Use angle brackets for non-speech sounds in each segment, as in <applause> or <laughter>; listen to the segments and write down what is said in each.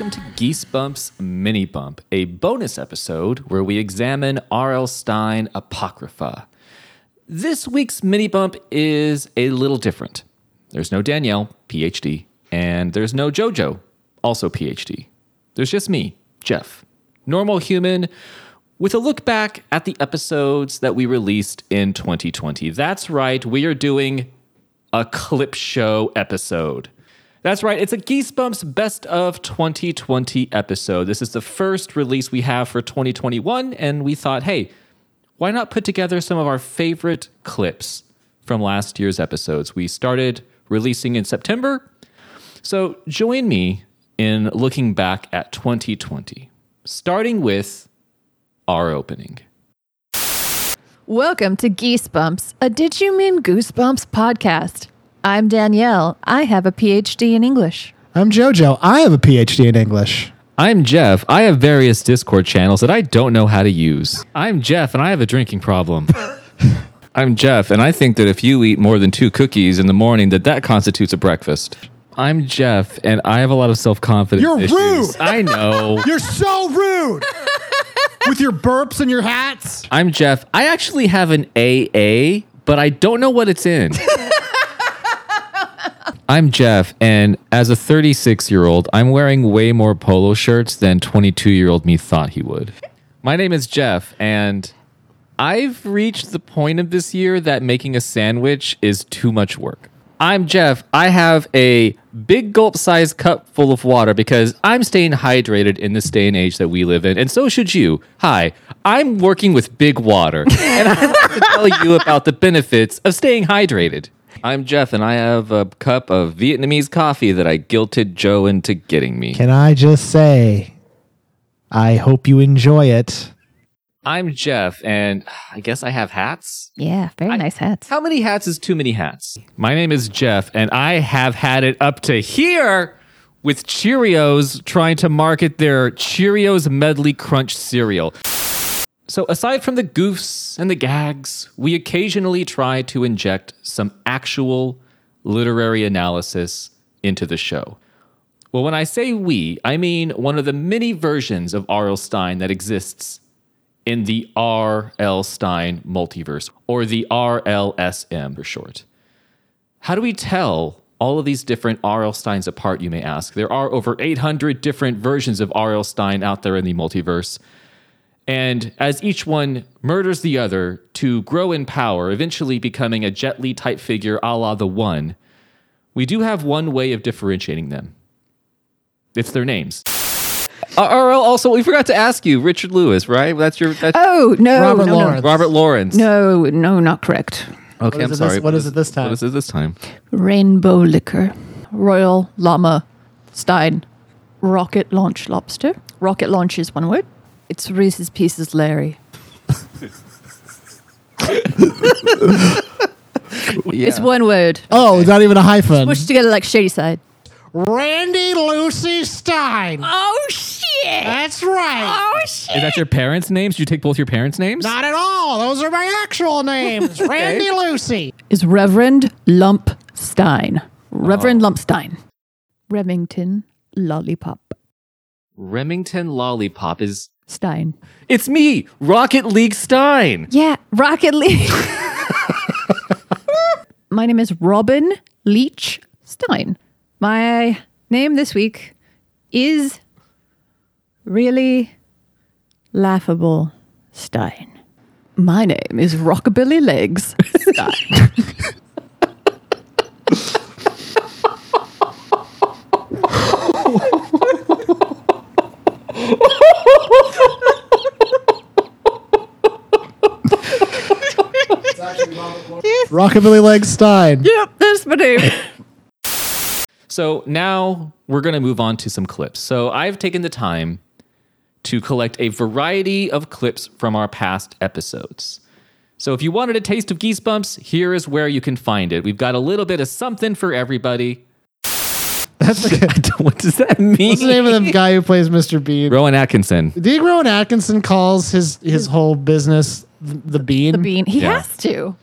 welcome to Geese Bump's Mini Bump, a bonus episode where we examine R.L. Stine Apocrypha. This week's Mini Bump is a little different. There's no Danielle, PhD, and there's no JoJo, also PhD. There's just me, Jeff, normal human, with a look back at the episodes that we released in 2020. That's right, we are doing a clip show episode. That's right, it's a Geesebumps Best of 2020 episode. This is the first release we have for 2021, and we thought, hey, why not put together some of our favorite clips from last year's episodes? We started releasing in September, so join me in looking back at 2020, starting with our opening. Welcome to Geese Bumps, a Did You Mean Goosebumps podcast. I'm Danielle. I have a PhD in English. I'm JoJo. I have a PhD in English. I'm Jeff. I have various Discord channels that I don't know how to use. I'm Jeff, and I have a drinking problem. <laughs> I'm Jeff, and I think that if you eat more than two cookies in the morning, that that constitutes a breakfast. I'm Jeff, and I have a lot of self confidence. You're issues. rude. I know. <laughs> You're so rude <laughs> with your burps and your hats. I'm Jeff. I actually have an AA, but I don't know what it's in. I'm Jeff, and as a 36 year old, I'm wearing way more polo shirts than 22 year old me thought he would. My name is Jeff, and I've reached the point of this year that making a sandwich is too much work. I'm Jeff. I have a big gulp sized cup full of water because I'm staying hydrated in this day and age that we live in, and so should you. Hi, I'm working with big water, and I'd like to tell you about the benefits of staying hydrated. I'm Jeff, and I have a cup of Vietnamese coffee that I guilted Joe into getting me. Can I just say, I hope you enjoy it. I'm Jeff, and I guess I have hats. Yeah, very nice hats. How many hats is too many hats? My name is Jeff, and I have had it up to here with Cheerios trying to market their Cheerios Medley Crunch cereal. So, aside from the goofs and the gags, we occasionally try to inject some actual literary analysis into the show. Well, when I say we, I mean one of the many versions of R.L. Stine that exists in the R.L. Stine multiverse, or the RLSM for short. How do we tell all of these different R.L. Stines apart, you may ask? There are over 800 different versions of R.L. Stine out there in the multiverse. And as each one murders the other to grow in power, eventually becoming a Jet Li type figure a la the One, we do have one way of differentiating them it's their names. Uh, RL, also, we forgot to ask you, Richard Lewis, right? That's your that's Oh, no. Robert no, Lawrence. Robert Lawrence. No, no, not correct. Okay, What I'm is it this- sorry. what is it this time? What is it this time? Rainbow liquor. Royal Llama Stine. Rocket launch lobster. Rocket launch is one word. It's Reese's Pieces Larry. <laughs> It's one word. Oh, not even a hyphen. Pushed together like Shady Side. Randy Lucy Stine. Oh, shit. That's right. Oh, shit. Is that your parents' names? Did you take both your parents' names? Not at all. Those are my actual names. <laughs> Randy Lucy. is Reverend Lump Stine. Reverend oh. Lump Stine. Remington Lollipop Remington Lollipop is. Stine. It's me, Rocket League Stine. Yeah, Rocket League. <laughs> My name is Robin Leach Stine. My name this week is really laughable Stine. My name is Rockabilly Legs Stine. <laughs> Rockabilly Leg Stine. yep, that's my name. <laughs> So now we're going to move on to some clips. So I've taken the time to collect a variety of clips from our past episodes. So if you wanted a taste of Geesebumps, here is where you can find it. We've got a little bit of something for everybody. That's <laughs> the, what does that mean? what's the name of the guy who plays Mr. Bean? Rowan Atkinson. Do you think Rowan Atkinson calls his his whole business th- the Bean? The bean. He Yeah. has to.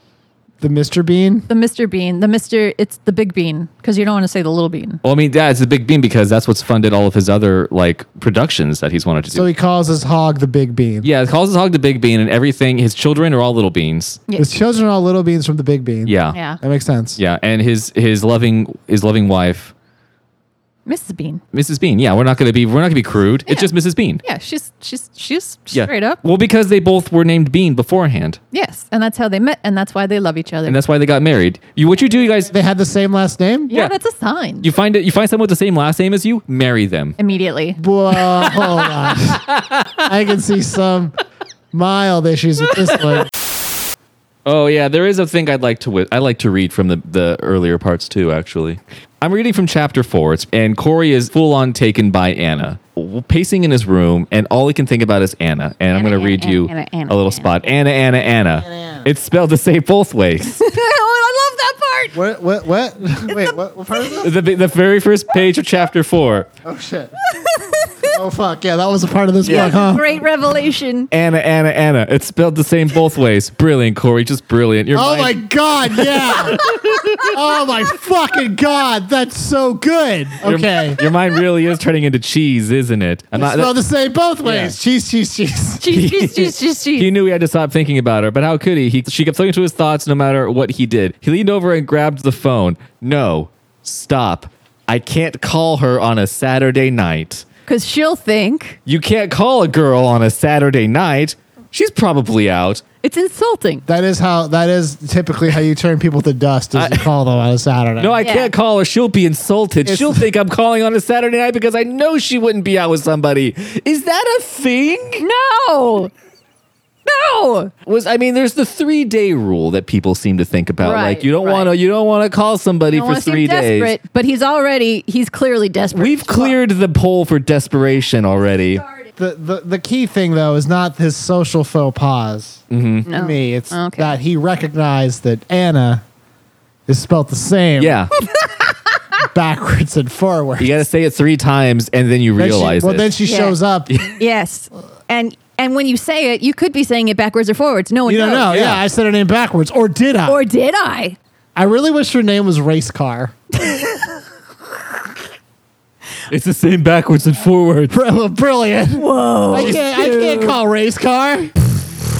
The Mr. Bean. The Mr. Bean. The Mr. It's the big bean because you don't want to say the little bean. Well, I mean, yeah, it's the big bean because that's what's funded all of his other like productions that he's wanted to do. So he calls his hog the Big Bean. yeah, it calls his hog the big bean, and everything. His children are all little beans. Yeah. His children are all little beans from the Big Bean. Yeah, Yeah. That makes sense. yeah, and his his loving his loving wife, Mrs. Bean. Mrs. Bean. Yeah, we're not gonna be we're not gonna be crude. It's Yeah. just Mrs. Bean. Yeah, she's she's she's Yeah. straight up. Well, because they both were named Bean beforehand, Yes, and that's how they met, and that's why they love each other. and that's why they got married. You what you do, you guys? They had the same last name? yeah, yeah. that's a sign. You find it. You find someone with the same last name as you. Marry them. Immediately. Whoa, <laughs> hold on. I can see some mild issues with this one. Oh yeah, there is a thing I'd like to wi- I like to read from the the earlier parts too. Actually, I'm reading from chapter four. It's, and Corey is full on taken by Anna, pacing in his room, and all he can think about is Anna. And I'm Anna, going to read Anna, you Anna, Anna, a little Anna. spot. Anna, Anna, Anna. It's spelled the same both ways. <laughs> oh, I love that part. What? What? What? <laughs> Wait, what, what part is this? the, the very first page of chapter four. Oh, shit. <laughs> Oh, fuck. Yeah, that was a part of this book, huh? Great revelation. Anna, Anna, Anna. It's spelled the same both ways. Brilliant, Corey. Just brilliant. Your Oh, my God. Yeah. <laughs> oh, my fucking God. That's so good. Okay. Your, mind really is turning into cheese, isn't it? I'm not. Spell the same both ways. Cheese, cheese, cheese. <laughs> Cheese, cheese, <laughs> cheese, cheese, cheese. He knew he had to stop thinking about her, but how could he? he? She kept thinking to his thoughts no matter what he did. He leaned over and grabbed the phone. No, stop. I can't call her on a Saturday night. Because she'll think You can't call a girl on a Saturday night. She's probably out. it's insulting. That is how. That is typically how you turn people to dust. Is you call them on a Saturday. No, I Yeah. can't call her. She'll be insulted. It's- She'll think I'm calling on a Saturday night because I know she wouldn't be out with somebody. Is that a thing? No. No. Was I mean, there's the three day rule that people seem to think about. Right, like you don't right. want to, you don't want to call somebody for three days. desperate, but he's already, he's clearly desperate. We've cleared the poll for desperation already. the, the the key thing though is not his social faux pas. Mm-hmm. No. To me, it's Okay. that he recognized that Anna is spelled the same. Yeah, <laughs> backwards and forward. you got to say it three times and then you Then she- realize well, it. then she Yeah. shows up. <laughs> Yes. And and when you say it, you could be saying it backwards or forwards. No one You don't know. Yeah. Yeah. I said her name backwards, or did I? Or did I? I really wish her name was Race Car. <laughs> it's the same backwards and forwards. Br- Brilliant. Whoa. I can't. I can't call Race Car.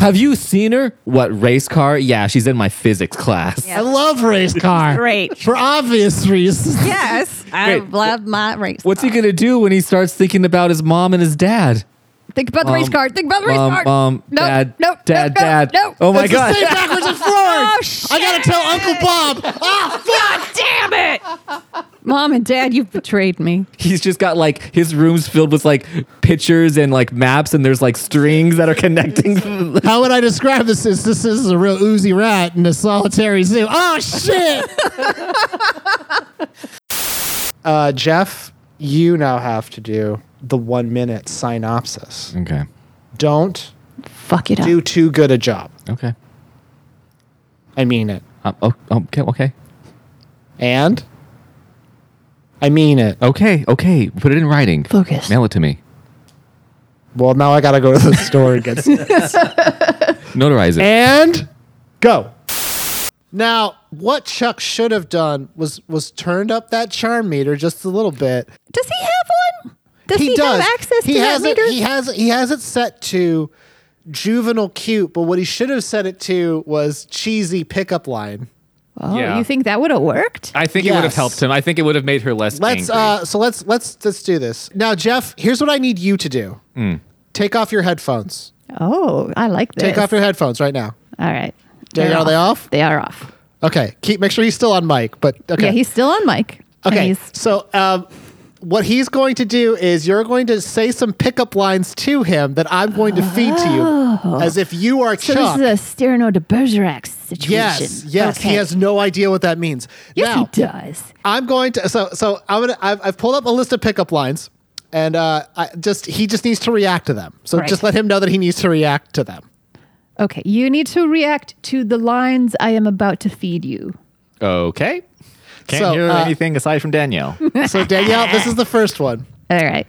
Have you seen her? What race car? Yeah, she's in my physics class. I love Race Car. <laughs> Great. For obvious reasons. Yes. I Great. love my race. What's he gonna do when he starts thinking about his mom and his dad? Think about the race Mom, car. Think about the race Mom, car. mom, no, dad, no, dad, no, dad. No, no. Oh my It's the god! same backwards and forwards. Oh, shit. I gotta tell Uncle Bob. Ah, God damn it! Mom and Dad, you've betrayed me. He's just got like his room's filled with like pictures and like maps, and there's like strings that are connecting. <laughs> How would I describe this? As this is a real oozy rat in a solitary zoo. Oh shit! <laughs> uh, Jeff, you now have to do the one minute synopsis. okay. Don't Fuck it up. do too good a job. Okay. I mean it. Um, oh, okay. Okay. And I mean it. Okay. Okay. Put it in writing. Focus. Mail it to me. Well, now I gotta go to the store and get <laughs> some. Notarize it. and go. Now, what Chuck should have done was was turned up that charm meter just a little bit. Does he have one? Does he, have access he to has that it, meter? He has he has it set to juvenile cute, but what he should have set it to was cheesy pickup line. oh, Yeah. you think that would have worked? I think it would have helped him. I think it would have made her less Let's angry. uh so let's let's let's do this. Now, Jeff, here's what I need you to do. Hmm. Take off your headphones. Oh, I like this. Take off your headphones right now. All right. Are They're they off? They are off. Okay. Keep make sure he's still on mic, but okay. Yeah, he's still on mic. Okay, so um, what he's going to do is you're going to say some pickup lines to him that I'm going to feed to you, as if you are Oh. so Chuck. this is a Cyrano de Bergerac situation. yes, yes, he has no idea what that means. Yes, now, he does. I'm going to so so I'm gonna I've, I've pulled up a list of pickup lines, and uh, I just he just needs to react to them. So Right. just let him know that he needs to react to them. Okay, you need to react to the lines I am about to feed you. okay. Can't So, hear uh, anything aside from Danielle. <laughs> So Danielle, this is the first one. All right.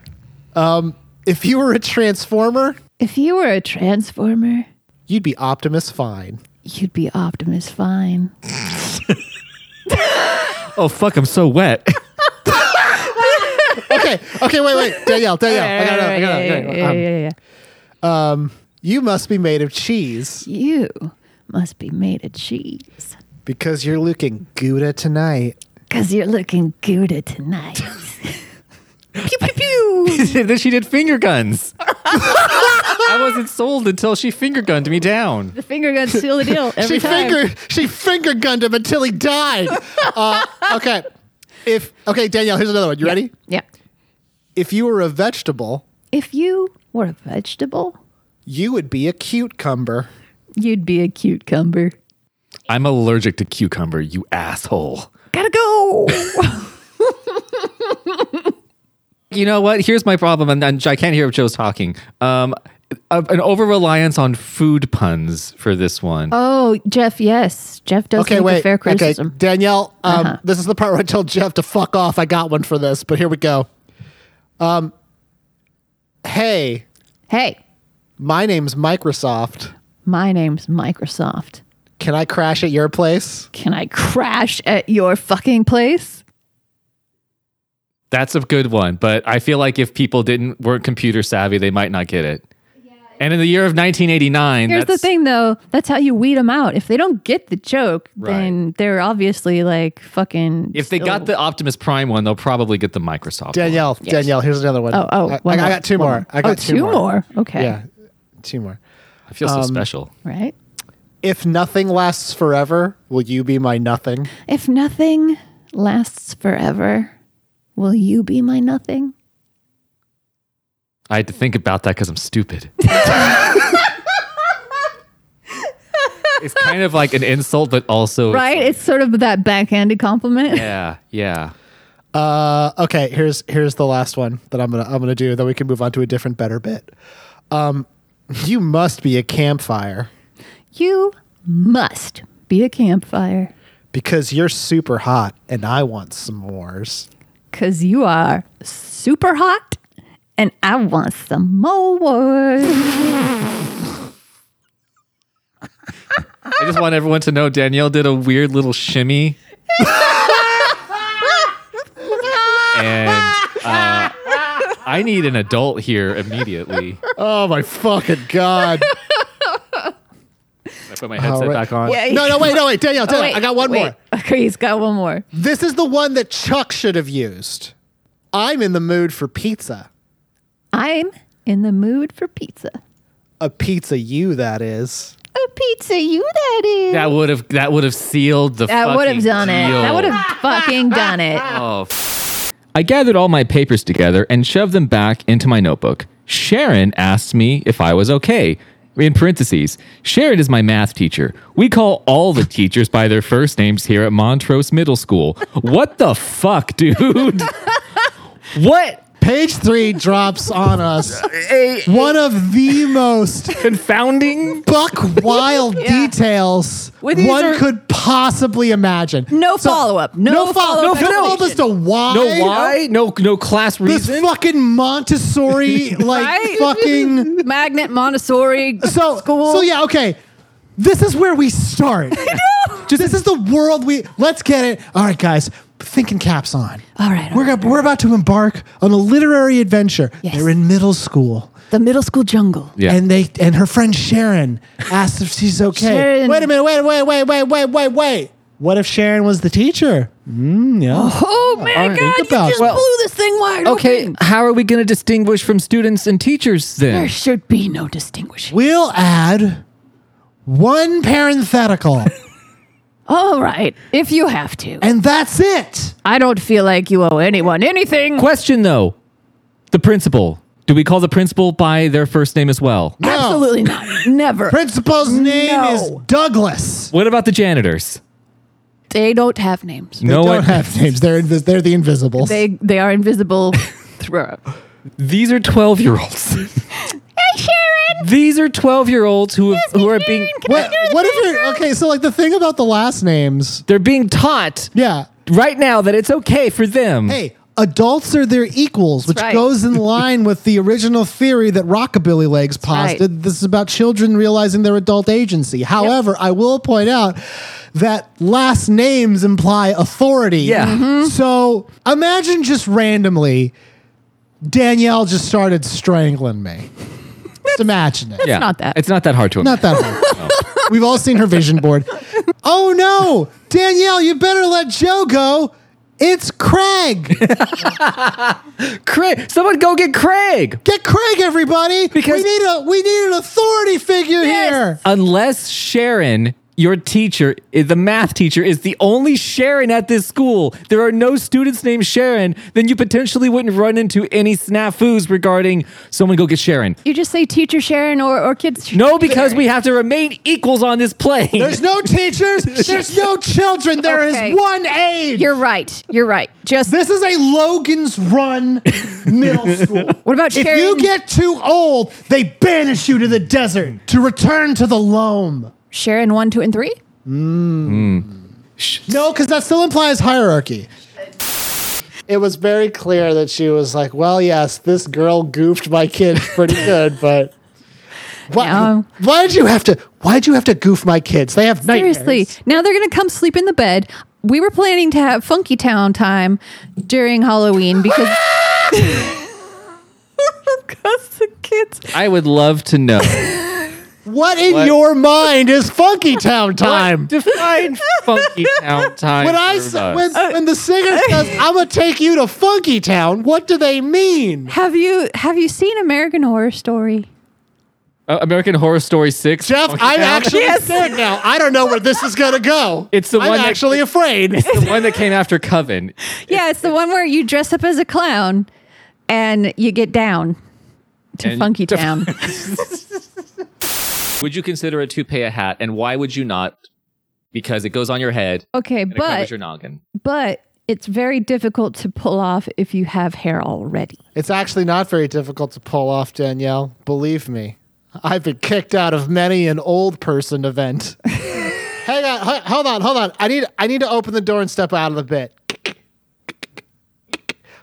If you were a transformer, If you were a transformer, you'd be Optimus Fine. You'd be Optimus Fine. Oh fuck! I'm so wet. <laughs> Okay, okay, wait, wait, Danielle, Danielle, I gotta, know, I gotta, yeah, I gotta, yeah, um, yeah, yeah, yeah. You must be made of cheese You must be made of cheese. because you're looking Gouda tonight. Because you're looking good tonight. <laughs> pew, pew, pew. <laughs> then she did finger guns. <laughs> I wasn't sold until she finger gunned me down. The finger guns seal the deal every she time. finger she finger gunned him until he died. uh, okay, if okay, Danielle, here's another one. You ready? Yeah. If you were a vegetable, If you were a vegetable, you would be a cucumber. you'd be a cucumber. I'm allergic to cucumber, you asshole. Gotta go. <laughs> You know what? Here's my problem, and, and I can't hear if Joe's talking. Um, a- an over reliance on food puns for this one. oh, Jeff, yes. Jeff does Okay, make a wait. fair Okay. Danielle, um, Uh-huh. this is the part where I tell Jeff to fuck off. I got one for this, but here we go. Um, hey, Hey, my name's Microsoft. my name's Microsoft. Can I crash at your place? Can I crash at your fucking place? That's a good one, but I feel like if people didn't weren't computer savvy, they might not get it. And in the year of 1989, Here's the thing, though. That's how you weed them out. If they don't get the joke, Right. then they're obviously like fucking. If they got the Optimus Prime one, they'll probably get the Microsoft. one. Danielle, Danielle, here's another one. Oh, oh, I, one I more, got two one more. I Oh, got two, more. Okay. Yeah, two more. I feel Um, so special. Right. If nothing lasts forever, will you be my nothing? If nothing lasts forever, will you be my nothing? I had to think about that because I'm stupid. <laughs> it's kind of like an insult, but also Right. It's sort of that backhanded compliment. yeah, yeah. Uh, okay, here's here's the last one that I'm gonna I'm gonna do. Then we can move on to a different, better bit. Um, you must be a campfire You must be a campfire because you're super hot, and I want s'mores. because you are super hot and I want some more. I just want everyone to know Danielle did a weird little shimmy. <laughs> and uh, I need an adult here immediately. <laughs> Oh my fucking god! I put my headset right. back on. Yeah. no, no, wait, no, wait, Danielle, Oh, Danielle, wait, I got one wait. more. Okay, he's got one more. This is the one that Chuck should have used. I'm in the mood for pizza. I'm in the mood for pizza. A pizza, you that is. A pizza, you that is. That would have that would have sealed the. That would have fucking done it. deal. That would have fucking done it. Oh. f- I gathered all my papers together and shoved them back into my notebook. Sharon asked me if I was okay. In parentheses, Sharon is my math teacher. We call all the teachers by their first names here at Montrose Middle School. What the fuck, dude? <laughs> what? Page three drops on us one of the most Confounding? buck wild details With one are- could possibly imagine. No follow-up. No follow up. follow-up No told us to why. No why? No no class reason. This fucking Montessori, <laughs> like Right? fucking. Magnet Montessori So, school. so yeah, okay. This is where we start. <laughs> Just this is the world we. Let's get it. All right, guys. Thinking caps on. All right, all We're gonna, we're about to embark on a literary adventure. Yes. They're in middle school. The middle school jungle. Yeah. And they and her friend Sharon <laughs> asked if she's okay. Sharon- Wait a minute, wait, wait, wait, wait, wait, wait, wait. What if Sharon was the teacher? Mm, yeah. Oh my All right, god, you just. Well- blew this thing wide Okay, open. how are we going to distinguish from students and teachers then? There should be no distinguishing. We'll add one parenthetical, <laughs> All right, if you have to. and that's it. I don't feel like you owe anyone anything. Question though, the principal. Do we call the principal by their first name as well? No. Absolutely not. Never. Principal's name No. is Douglas. What about the janitors? They don't have names. They no don't one. have names. They're invis- they're the invisibles. They they are invisible <laughs> throughout. These are twelve year olds. <laughs> Hey Sharon, These are twelve year olds who have, who are being what what if you're okay? So like the thing about the last names, they're being taught yeah. right now that it's okay for them. Hey, adults are their equals, which right. goes in <laughs> line with the original theory that Rockabilly Legs right. This is about children realizing their adult agency. However, I will point out that last names imply authority. Yeah. Mm-hmm. So imagine just randomly Danielle just started strangling me. Just imagine it. yeah. not that. It's not that hard to Not that hard. We've all seen her vision board. Oh no, Danielle, you better let Joe go. It's Craig. Craig, someone go get Craig. Get Craig, everybody. Because- we need a we need an authority figure here. Unless Sharon, your teacher, eh, the math teacher, is the only Sharon at this school, there are no students named Sharon, then you potentially wouldn't run into any snafus regarding someone go get Sharon. You just say teacher Sharon or, or kids. No, because we have to remain equals on this plane. There's no teachers. There's no children. There is Okay. one age. You're right. You're right. Just this is a Logan's Run middle <laughs> school. what about Sharon? If Sharon? you get too old, they banish you to the desert to return to the loam. Sharon one, two, and three. Mm. Mm. No, because that still implies hierarchy. It was very clear that she was like, "Well, yes, this girl goofed my kids pretty <laughs> good, but why? Yeah. Why did you have to? Why did you have to goof my kids? They have nightmares." Seriously. Now they're gonna come sleep in the bed. We were planning to have Funky Town time during Halloween because <laughs> <laughs> because the kids. I would love to know. What in What? your mind is Funky Town time? Define funky town <laughs> time. When I for s- us. when, when the singer says, <laughs> "I'm gonna take you to Funky Town," what do they mean? Have you have you seen American Horror Story? Uh, American Horror Story 6. Jeff, Funky I'm Town? actually scared now. I don't know where this is gonna go. It's the I'm one that- actually afraid. the one that came after Coven. <laughs> Yeah, it's the one where you dress up as a clown and you get down to And- Funky Town. Would you consider a toupee a hat, and why would you not? Because it goes on your head Okay, and it covers but your noggin. but it's very difficult to pull off if you have hair already. It's actually not very difficult to pull off, Danielle. Believe me. I've been kicked out of many an old person event. <laughs> Hang on, hold on, hold on. I need I need to open the door and step out of the bit.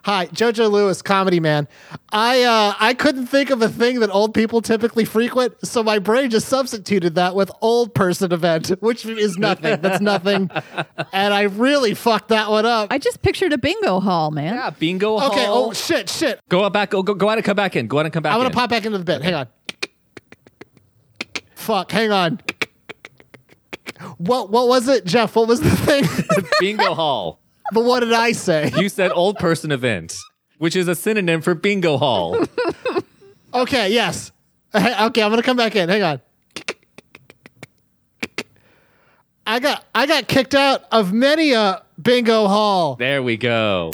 Hi, Jojo Lewis, comedy man. I uh, I couldn't think of a thing that old people typically frequent, so my brain just substituted that with old person event, <laughs> which is nothing. That's nothing, <laughs> and I really fucked that one up. I just pictured a bingo hall, man. Yeah, bingo hall. okay, oh shit, shit. Go out back. Go, go, go out and come back in. Go out and come back I'm gonna in. pop back into the bit. Hang on. Fuck. Hang on. What what was it, Jeff? What was the thing? <laughs> bingo hall. But what did I say? <laughs> You said old person event, which is a synonym for bingo hall. Okay. Yes. Okay. I'm gonna come back in. Hang on. I got I got kicked out of many a bingo hall. there we go.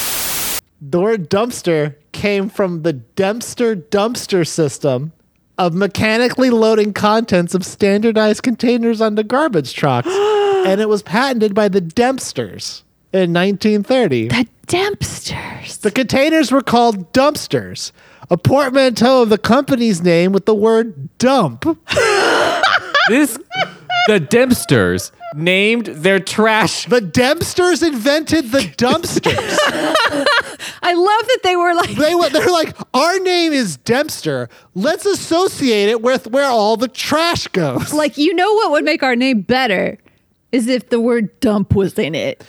The word dumpster came from the Dempster dumpster system of mechanically loading contents of standardized containers onto garbage trucks. <gasps> and it was patented by the Dempsters in 1930. The Dempsters. The containers were called dumpsters, a portmanteau of the company's name with the word dump. <laughs> This, the Dempsters named their trash. The Dempsters invented the dumpsters. <laughs> I love that they were like they were, they're like, our name is Dempster. Let's associate it with where all the trash goes. like you know what would make our name better is if the word dump was in it.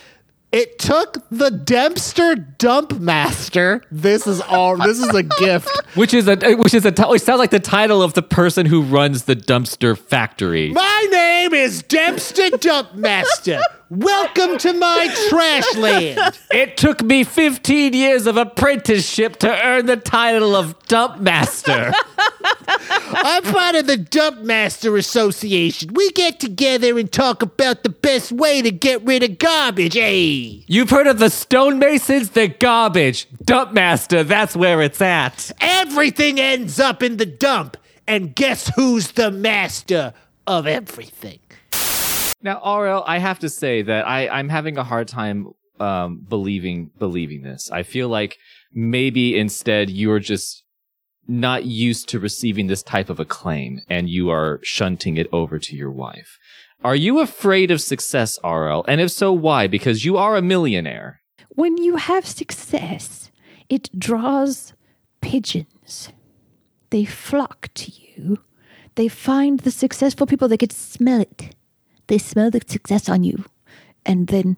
It took the Dempster Dump Master. This is all. This is a gift. <laughs> Which is a which is a ti- which sounds like the title of the person who runs the dumpster factory. My name is Dempster Dump Master. Welcome to my trash land. <laughs> It took me 15 years of apprenticeship to earn the title of dump master. <laughs> I'm part of the Dump Master Association. We get together and talk about the best way to get rid of garbage. Hey, You've heard of the stonemasons? The garbage. Dump master, that's where it's at. everything ends up in the dump, and guess who's the master of everything? Now, RL, I have to say that I, I'm having a hard time um, believing believing this. I feel like maybe instead you're just not used to receiving this type of acclaim and you are shunting it over to your wife. Are you afraid of success, RL? And if so, why? Because you are a millionaire. When you have success, it draws pigeons. They flock to you. They find the successful people. They could smell it. They smell the success on you. And then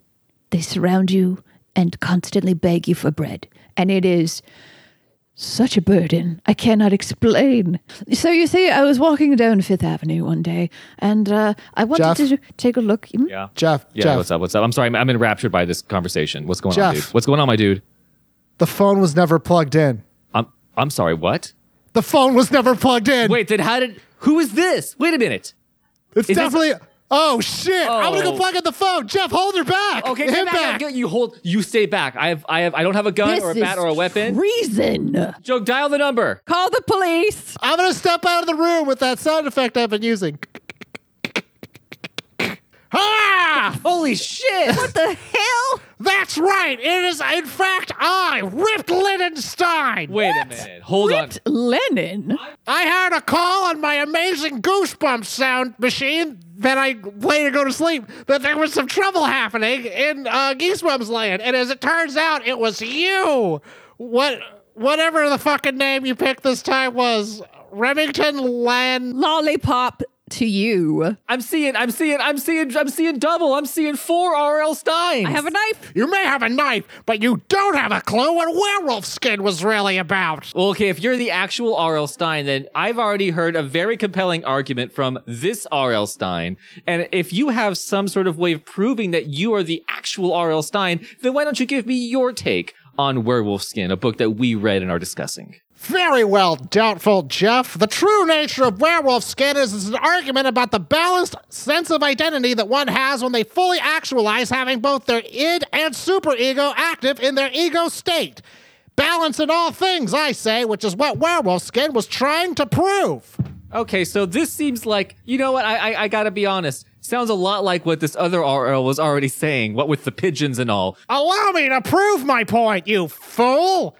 they surround you and constantly beg you for bread. And it is such a burden. I cannot explain. So you see, I was walking down Fifth Avenue one day, and uh, I wanted Jeff? to take a look. Hmm? Yeah. Jeff, Yeah, Jeff, what's up? What's up? I'm sorry. I'm, I'm enraptured by this conversation. What's going on, dude? What's going on, my dude? the phone was never plugged in. I'm I'm sorry. What? The phone was never plugged in. Wait, then how did? Who is this? Wait a minute. it's is this- definitely. Oh shit! I'm gonna go Oh. plug in the phone. Jeff, hold her back. Okay, hit get back. back. You hold. You stay back. I have. I have. I don't have a gun This or a bat or a weapon. Reason. Joe, dial the number. Call the police. I'm gonna step out of the room with that sound effect I've been using. Ah! Holy shit! What the hell? That's right. It is, in fact, I, Ripped Lindenstein. Wait a minute. Hold on. Ripped Lennon. I had a call on my amazing Goosebumps sound machine that I play to go to sleep that there was some trouble happening in uh, Goosebumps land, and as it turns out, it was you. What, whatever the fucking name you picked this time was, Remington Land. Lollipop to you. I'm seeing. I'm seeing. I'm seeing. I'm seeing double. I'm seeing four R.L. Stines. I have a knife. You may have a knife, but you don't have a clue what werewolf skin was really about. Well, okay, if you're the actual R.L. Stine, then I've already heard a very compelling argument from this R.L. Stine. And if you have some sort of way of proving that you are the actual R.L. Stine, then why don't you give me your take on Werewolf Skin, a book that we read and are discussing? Very well, doubtful Jeff. The true nature of werewolf skin is, is an argument about the balanced sense of identity that one has when they fully actualize having both their id and superego active in their ego state. Balance in all things, I say, which is what werewolf skin was trying to prove. Okay, so this seems like, you know what, I, I, I gotta be honest. Sounds a lot like what this other RL was already saying, what with the pigeons and all. Allow me to prove my point, you fool!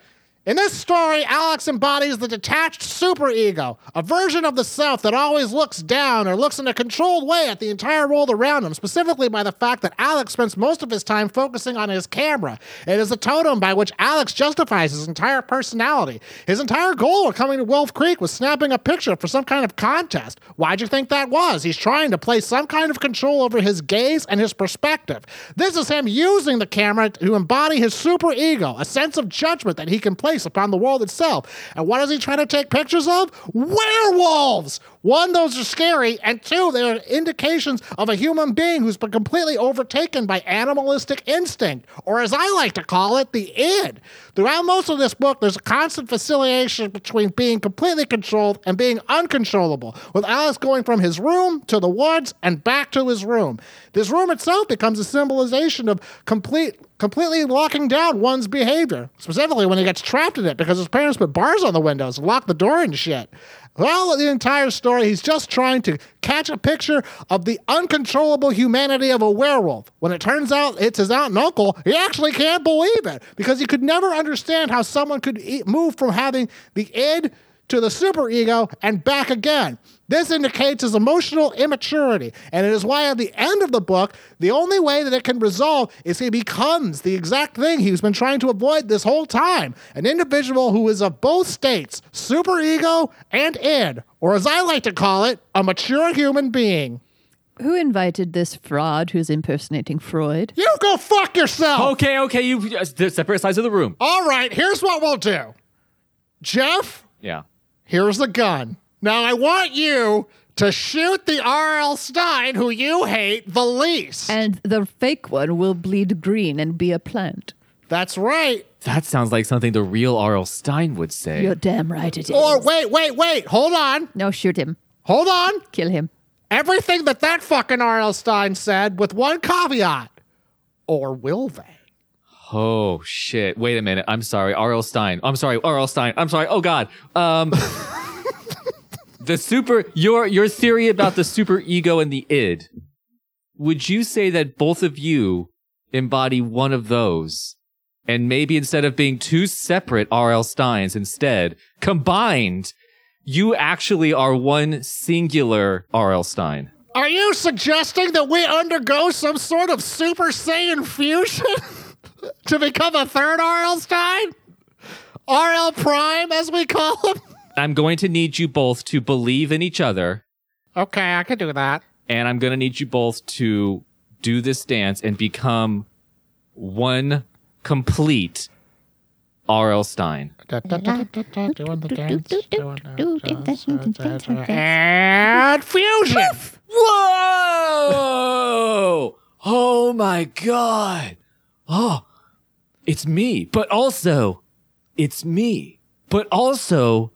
In this story, Alex embodies the detached superego, a version of the self that always looks down or looks in a controlled way at the entire world around him, specifically by the fact that Alex spends most of his time focusing on his camera. It is a totem by which Alex justifies his entire personality. His entire goal of coming to Wolf Creek was snapping a picture for some kind of contest. Why'd you think that was? He's trying to place some kind of control over his gaze and his perspective. This is him using the camera to embody his superego, a sense of judgment that he can place upon the world itself. And what is he trying to take pictures of? Werewolves! One, those are scary, and two, they're indications of a human being who's been completely overtaken by animalistic instinct, or as I like to call it, the id. Throughout most of this book, there's a constant facilitation between being completely controlled and being uncontrollable, with Alice going from his room to the woods and back to his room. This room itself becomes a symbolization of complete completely locking down one's behavior, specifically when he gets trapped in it because his parents put bars on the windows locked the door and shit. Well, the entire story, he's just trying to catch a picture of the uncontrollable humanity of a werewolf. When it turns out it's his aunt and uncle, he actually can't believe it because he could never understand how someone could move from having the id to the superego and back again. This indicates his emotional immaturity, and it is why at the end of the book, the only way that it can resolve is he becomes the exact thing he's been trying to avoid this whole time an individual who is of both states, superego and id, or as I like to call it, a mature human being. Who invited this fraud who's impersonating Freud? You go fuck yourself! Okay, okay, you uh, separate sides of the room. All right, here's what we'll do Jeff, Yeah. Here's the gun. Now I want you to shoot the R.L. Stine who you hate the least. And the fake one will bleed green and be a plant. That's right. That sounds like something the real R.L. Stine would say. You're damn right it is. Or wait, wait, wait. Hold on. no, shoot him. Hold on. Kill him. Everything that that fucking R.L. Stine said with one caveat. Or will they? Oh shit! Wait a minute. I'm sorry, R.L. Stine. I'm sorry, R.L. Stine. I'm sorry. Oh God. Um, <laughs> the super your your theory about the super ego and the id. Would you say that both of you embody one of those, and maybe instead of being two separate R.L. Stines, instead combined, you actually are one singular R.L. Stine? Are you suggesting that we undergo some sort of Super Saiyan fusion <laughs> to become a third R.L. Stine? RL Prime, as we call him. I'm going to need you both to believe in each other, Okay, I can do that. and I'm going to need you both to do this dance and become one complete R.L. Stine. Doing the dance, doing the dance. And And fusion. Whoa! Oh my god! Oh, it's me, but also, it's me, but also,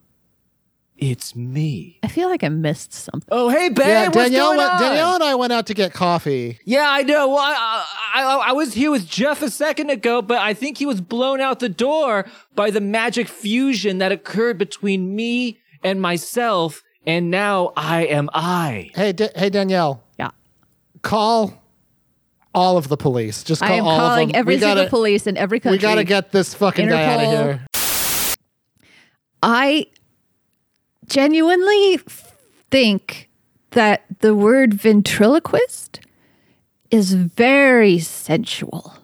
it's me. I feel like I missed something. Oh, hey, babe, Yeah, what's Danielle, going went, on? Danielle and I went out to get coffee. Yeah, I know. Well, I, I, I, I was here with Jeff a second ago, but I think he was blown out the door by the magic fusion that occurred between me and myself, and now I am I. Hey, Da- hey, Danielle, Yeah. call all of the police. Just call I am all calling of them. every we single gotta, police in every country. We gotta get this fucking guy out of here. I genuinely think that the word ventriloquist is very sensual.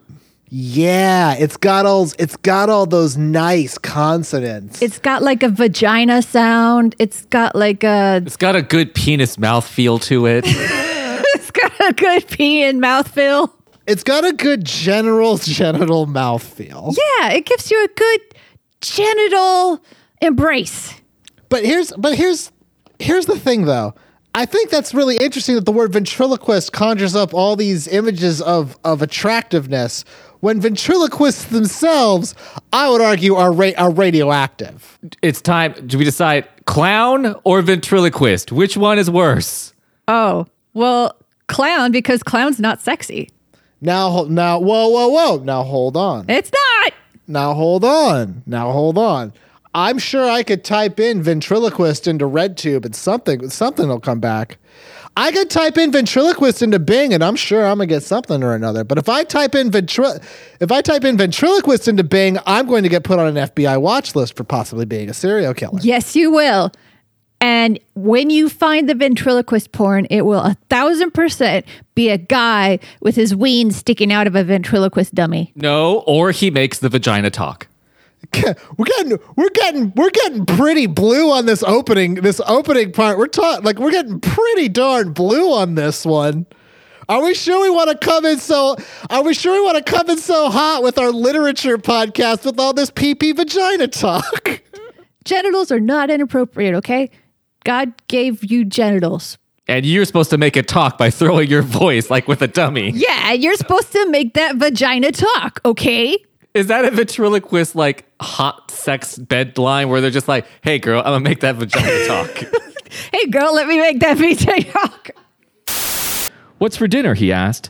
Yeah, it's got all it's got all those nice consonants. It's got like a vagina sound. It's got like a It's got a good penis mouth feel to it. <laughs> it's <laughs> got a good pee and mouth feel. it's got a good general <laughs> genital mouth feel. Yeah, it gives you a good genital embrace. But here's but here's here's the thing though. I think that's really interesting that the word ventriloquist conjures up all these images of of attractiveness when ventriloquists themselves, I would argue, are ra- are radioactive. it's time. Do we decide clown or ventriloquist? Which one is worse? Oh, well, clown because clown's not sexy. Now, now, whoa, whoa, whoa! Now hold on. It's not. Now hold on. Now hold on. I'm sure I could type in ventriloquist into RedTube and something something will come back. I could type in ventriloquist into Bing and I'm sure I'm gonna get something or another. But if I type in ventri- if I type in ventriloquist into Bing, I'm going to get put on an FBI watch list for possibly being a serial killer. Yes, you will. And when you find the ventriloquist porn, it will a thousand percent be a guy with his ween sticking out of a ventriloquist dummy. No, or he makes the vagina talk. We're getting we're getting we're getting pretty blue on this opening this opening part. We're talking like we're getting pretty darn blue on this one. Are we sure we want to come in so are we sure we want to come in so hot with our literature podcast with all this pee pee vagina talk? <laughs> Genitals are not inappropriate, okay? God gave you genitals. And you're supposed to make it talk by throwing your voice like with a dummy. Yeah, you're supposed to make that vagina talk, okay? Is that a ventriloquist like hot sex bed line where they're just like, hey girl, I'm gonna make that vagina talk? <laughs> Hey, girl, let me make that <laughs> vagina talk. What's for dinner? he asked.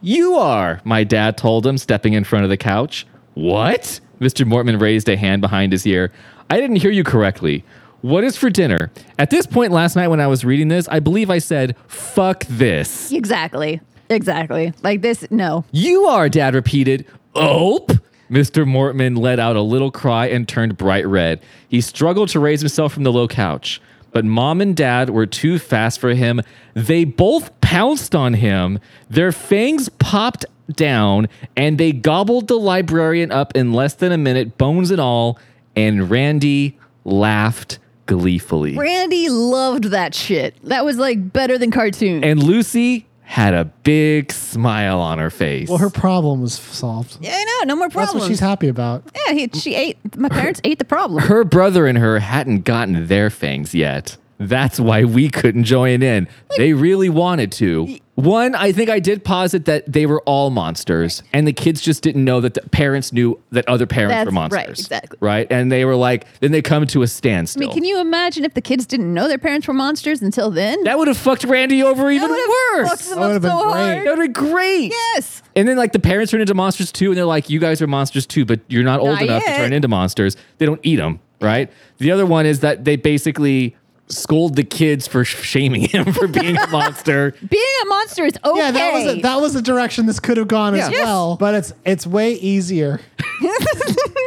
You are, my dad told him, stepping in front of the couch. What? Mr. Mortman raised a hand behind his ear. I didn't hear you correctly. What is for dinner? At this point last night when I was reading this, I believe I said, fuck this. Exactly. Exactly. Like this, no. You are, Dad repeated. Ope! Mr. Mortman let out a little cry and turned bright red. He struggled to raise himself from the low couch, but Mom and Dad were too fast for him. They both pounced on him. Their fangs popped down, and they gobbled the librarian up in less than a minute, bones and all, and Randy laughed gleefully. Randy loved that shit. That was like better than cartoon. And Lucy had a big smile on her face. Well, her problem was solved. yeah, I know. No more problems. That's what she's happy about. yeah, he, she ate. My parents ate the problem. her brother and her hadn't gotten their fangs yet. That's why we couldn't join in. They really wanted to. One, I think I did posit that they were all monsters, and the kids just didn't know that the parents knew that other parents That's were monsters. right, exactly. Right? And they were like, then they come to a standstill. mean, can you imagine if the kids didn't know their parents were monsters until then? that would have fucked Randy over even worse. them That would've been so great. That would have been great. Yes. And then like the parents turn into monsters too, and they're like, "You guys are monsters too, but you're not old Not enough yet. to turn into monsters." They don't eat them, right? The other one is that they basically scold the kids for shaming him for being a monster. <laughs> Being a monster is okay. Yeah, that was a, that was a direction this could have gone as Yeah. Yes. well. But it's it's way easier <laughs>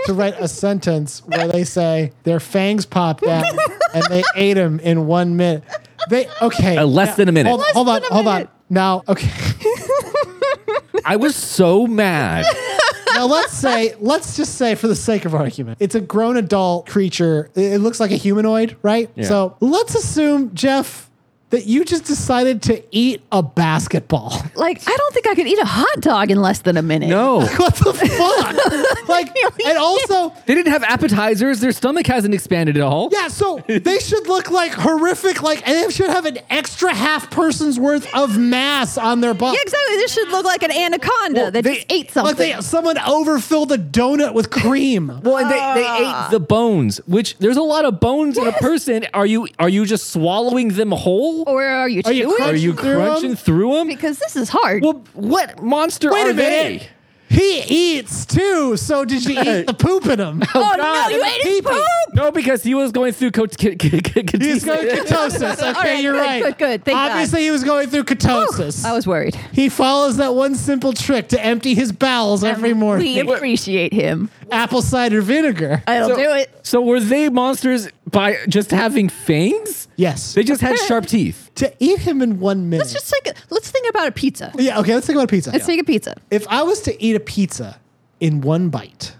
to write a sentence where they say their fangs popped out and they <laughs> ate him in one minute. They okay, Uh, less than a minute. Hold, Less hold on, than a hold on. minute. Now, okay, I was so mad now let's say, let's just say for the sake of argument, it's a grown adult creature. It it looks like a humanoid, right? So let's assume, Jeff, that you just decided to eat a basketball. <laughs> Like, I don't think I could eat a hot dog in less than a minute. No. <laughs> what the fuck? <laughs> like, and also, They didn't have appetizers. Their stomach hasn't expanded at all. yeah, so they should look like horrific, like, and they should have an extra half person's worth of mass on their butt. Yeah, exactly. This should look like an anaconda that They just ate something. Like they, someone overfilled a donut with cream. Well, and they, they ate the bones, which there's a lot of bones in a person. Are you are you just swallowing them whole? Or are you Are you chewing? Are you crunching through 'em? crunching through them? because this is hard. Well, what monster Wait are a minute. they? He eats too. So did you eat the poop in him? <laughs> oh no, God, you ate his poop. No, because he was going through. Co- c- c- c- He's going ketosis. <laughs> Okay, right, you're good, right. good, good. Thank God. Obviously, he was going through ketosis. I was worried. he follows that one simple trick to empty his bowels every morning. We morning. appreciate him. Apple cider vinegar. I'll So- do it. So were they monsters by just having fangs? Yes. They just had <laughs> sharp teeth. To eat him in one minute. Let's just take let's think about a pizza. yeah. Okay. Let's think about pizza. Let's take a pizza. if I was to eat a pizza in one bite,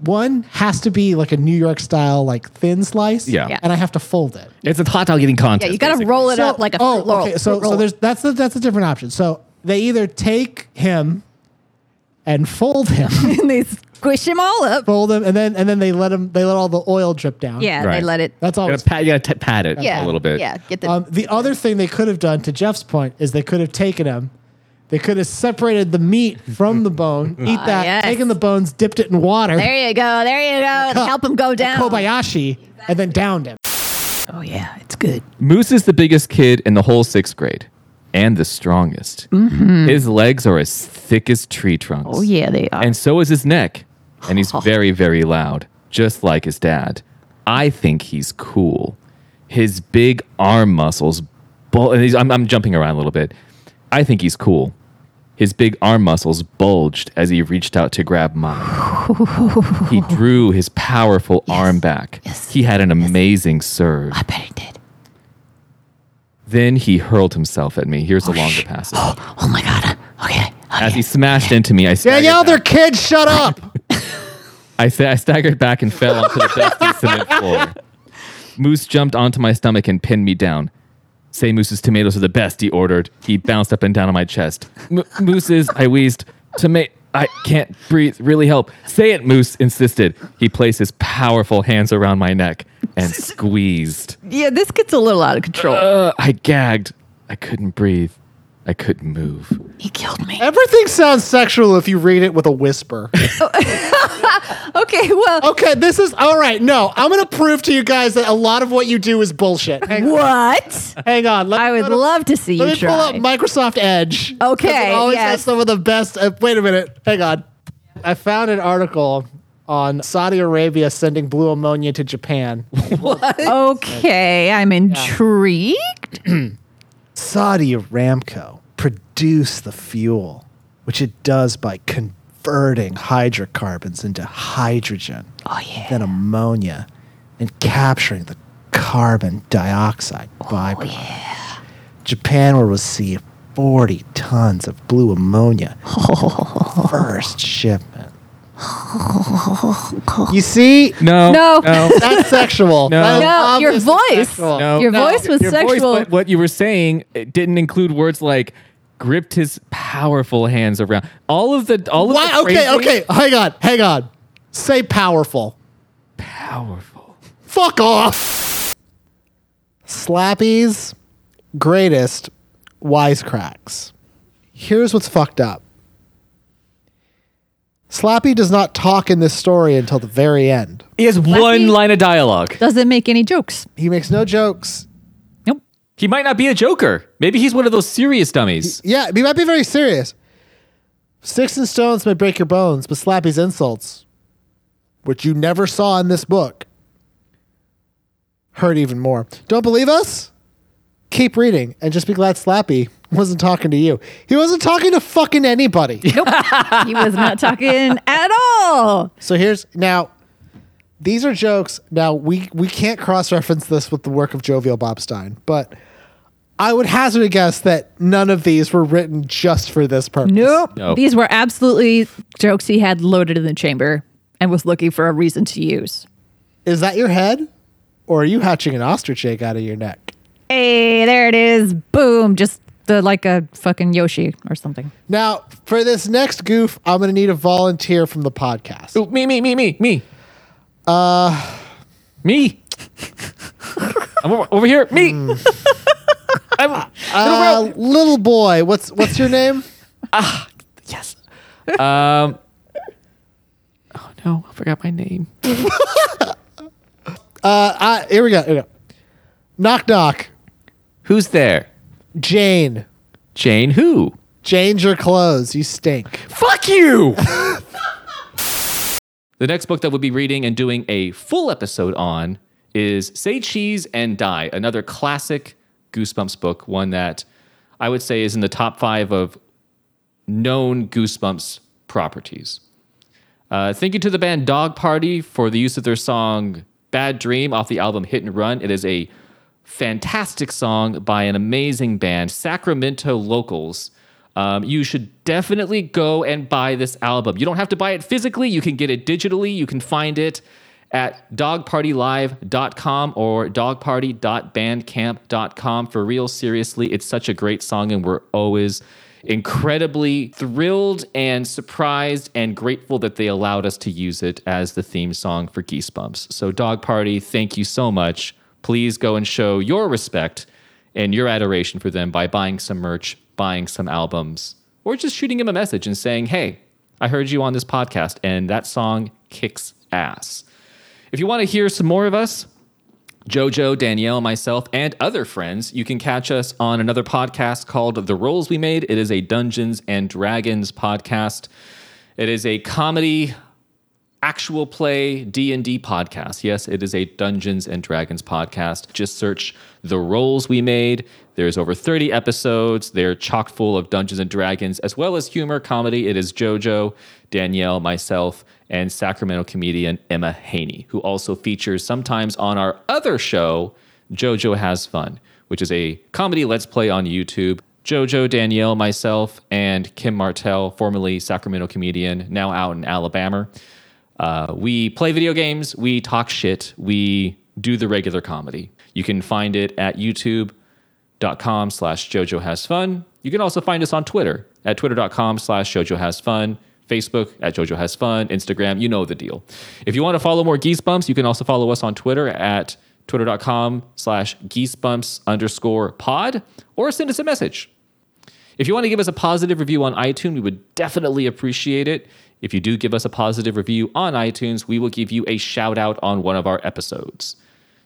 one has to be like a New York style, like thin slice. Yeah. Yeah. And I have to fold it. It's a hot dog eating contest. Yeah, you got to basically. roll it So- up like a oh, fruit roll. okay. So fruit roll. so there's that's a, that's a different option. So they either take him and fold him, <laughs> and they squish him all up. fold him, and then and then they let him they let all the oil drip down. Yeah, Right. they let it. That's all. You all. gotta pat, you gotta t- pat it Yeah, a little bit. Yeah, get the. Um, the other thing they could have done, to Jeff's point, is they could have taken him. They could have separated the meat from the bone, <laughs> eat Ah, that, yes. taken the bones, dipped it in water, there you go. There you go. <laughs> Cup. Help him go down. Kobayashi, and then downed him. Oh yeah, it's good. Moose is the biggest kid in the whole sixth grade and the strongest. Mm-hmm. His legs are as thick as tree trunks. Oh yeah, they are. And so is his neck. And he's <laughs> oh. very, very loud, just like his dad. I think he's cool. His big arm muscles, bul- and he's, I'm, I'm jumping around a little bit. I think he's cool. His big arm muscles bulged as he reached out to grab mine. <laughs> he drew his powerful arm back. Yes. He had an amazing serve. I bet he did. Then he hurled himself at me. Here's a oh, longer passage. Oh, oh my god. Okay. As he smashed into me, I staggered Danielle, they're kids. Shut up. <laughs> I, sa- I staggered back and fell onto the dusty cement floor. Moose jumped onto my stomach and pinned me down. Say Moose's tomatoes are the best, he ordered. He bounced up and down on my chest. M- Moose's, I wheezed. Tomato, I can't breathe. Really help. Say it, Moose insisted. He placed his powerful hands around my neck and <laughs> squeezed. Yeah, this gets a little out of control. Uh, I gagged. I couldn't breathe. I couldn't move. he killed me. Everything sounds sexual if you read it with a whisper. <laughs> Okay, well, okay, this is all right. No, I'm gonna prove to you guys that a lot of what you do is bullshit. Hang, what? hang on. Let, I would let love to see you. Let you me pull up. Microsoft Edge. Okay, It always yes. has some of the best. Uh, wait a minute. Hang on. I found an article on Saudi Arabia sending blue ammonia to Japan. What? <laughs> Okay, I'm intrigued. <clears throat> Saudi Aramco produce the fuel, which it does by converting hydrocarbons into hydrogen, Oh yeah. then ammonia, and capturing the carbon dioxide Oh, byproduct. Japan will receive 40 tons of blue ammonia. <laughs> First shipment. <laughs> You see? No. No. No. <laughs> That's sexual. No. That is No, your voice. No. Your No. voice was Your voice, sexual. but what you were saying it didn't include words like gripped his powerful hands around. All of the all of Why? the Okay, okay. Hang on. Hang on. Say powerful. Powerful. Fuck off. Slappy's greatest wisecracks. Here's what's fucked up. Slappy does not talk in this story until the very end. He has one line of dialogue. Doesn't make any jokes. He makes no jokes. Nope. He might not be a joker. Maybe he's one of those serious dummies. Yeah, he might be very serious. Sticks and stones may break your bones, but Slappy's insults, which you never saw in this book, hurt even more. Don't believe us? Keep reading and just be glad Slappy wasn't talking to you. He wasn't talking to fucking anybody. <laughs> Nope. He was not talking at all. so here's now these are jokes. Now we we can't cross reference this with the work of Jovial Bob Stine, but I would hazard a guess that none of these were written just for this purpose. Nope. No. These were absolutely jokes he had loaded in the chamber and was looking for a reason to use. Is that your head? Or are you hatching an ostrich egg out of your neck? Hey, there it is. Boom. Just the like a fucking Yoshi or something. Now, for this next goof, I'm going to need a volunteer from the podcast. Ooh, me, me, me, me, me. Uh, me. <laughs> I'm over, over here. Me. <laughs> I'm, Uh, little boy, what's what's your name? <laughs> Ah, yes. Um. Oh no, I forgot my name. Uh, here we go. Here we go. Knock knock. Who's there? Jane. Jane. Who? Change your clothes. You stink. Fuck you. <laughs> the next book that we'll be reading and doing a full episode on is Say Cheese and Die, another classic Goosebumps book, one that I would say is in the top five of known Goosebumps properties. Uh, thank you to the band Dog Party for the use of their song Bad Dream off the album Hit and Run. It is a fantastic song by an amazing band, Sacramento Locals. Um, you should definitely go and buy this album. You don't have to buy it physically, you can get it digitally. You can find it at dogpartylive.com or dogparty.bandcamp.com. For real, seriously, it's such a great song, and we're always incredibly thrilled and surprised and grateful that they allowed us to use it as the theme song for Geesebumps. So, Dog Party, thank you so much. Please go and show your respect and your adoration for them by buying some merch, buying some albums, or just shooting them a message and saying, hey, I heard you on this podcast, and that song kicks ass. If you want to hear some more of us, Jojo, Danielle, myself, and other friends, you can catch us on another podcast called The Rolls We Made. It is a Dungeons and Dragons podcast. It is a comedy actual play D&D podcast. Yes, it is a Dungeons and Dragons podcast. Just search The Rolls We Made. There's over 30 episodes. They're chock full of Dungeons and Dragons as well as humor, comedy. It is JoJo, Danielle, myself, and Sacramento comedian Emma Haney, who also features sometimes on our other show, JoJo Has Fun, which is a comedy let's play on YouTube. JoJo, Danielle, myself, and Kim Martell, formerly Sacramento comedian, now out in Alabama. Uh, we play video games, we talk shit, we do the regular comedy. You can find it at youtube.com slash Jojo Has Fun. You can also find us on Twitter at twitter.com slash Jojo Has Fun, Facebook at Jojo Has Fun, Instagram, you know the deal. If you want to follow more Geesebumps, you can also follow us on Twitter at twitter.com slash geesebumps underscore pod or send us a message. If you want to give us a positive review on iTunes, we would definitely appreciate it. If you do give us a positive review on iTunes, we will give you a shout out on one of our episodes.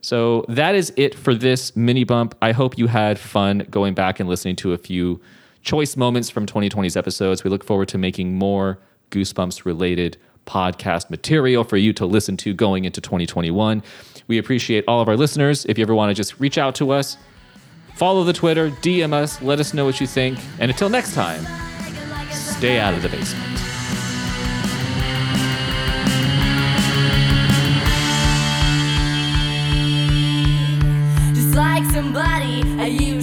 So that is it for this mini bump. I hope you had fun going back and listening to a few choice moments from 2020's episodes. We look forward to making more Goosebumps related podcast material for you to listen to going into 2021. We appreciate all of our listeners. If you ever want to just reach out to us, follow the Twitter, DM us, let us know what you think. And until next time, stay out of the basement. Like somebody. I used